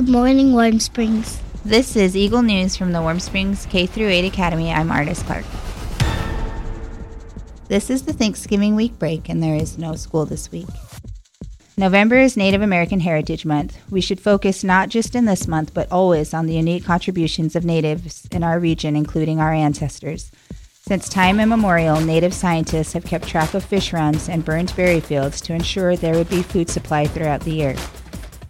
Good morning, Warm Springs. This is Eagle News from the Warm Springs K through 8 Academy. I'm Artist Clark. This is the Thanksgiving week break, and there is no school this week. November is Native American Heritage Month. We should focus not just in this month, but always on the unique contributions of natives in our region, including our ancestors. Since time immemorial, native scientists have kept track of fish runs and burned berry fields to ensure there would be food supply throughout the year.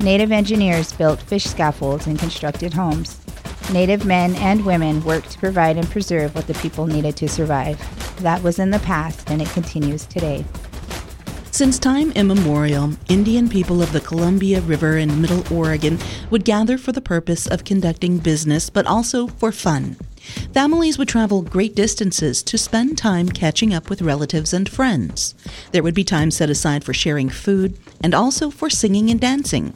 Native engineers built fish scaffolds and constructed homes. Native men and women worked to provide and preserve what the people needed to survive. That was in the past and it continues today. Since time immemorial, Indian people of the Columbia River in Middle Oregon would gather for the purpose of conducting business, but also for fun. Families would travel great distances to spend time catching up with relatives and friends. There would be time set aside for sharing food and also for singing and dancing.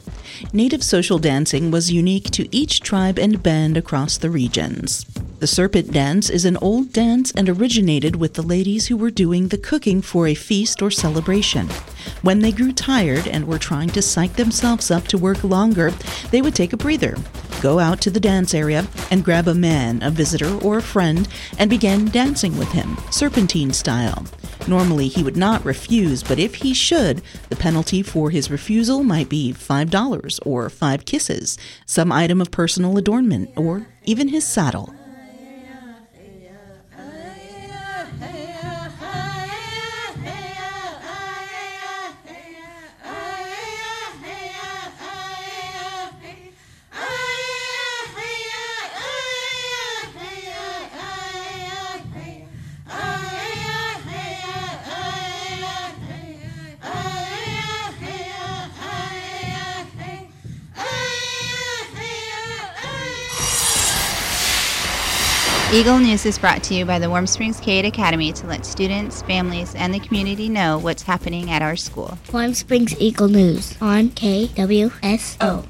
Native social dancing was unique to each tribe and band across the regions. The serpent dance is an old dance and originated with the ladies who were doing the cooking for a feast or celebration. When they grew tired and were trying to psych themselves up to work longer, they would take a breather, go out to the dance area, and grab a man, a visitor, or a friend, and begin dancing with him, serpentine style. Normally, he would not refuse, but if he should, the penalty for his refusal might be $5 or five kisses, some item of personal adornment, or even his saddle. Eagle News is brought to you by the Warm Springs K-8 Academy to let students, families, and the community know what's happening at our school. Warm Springs Eagle News on KWSO.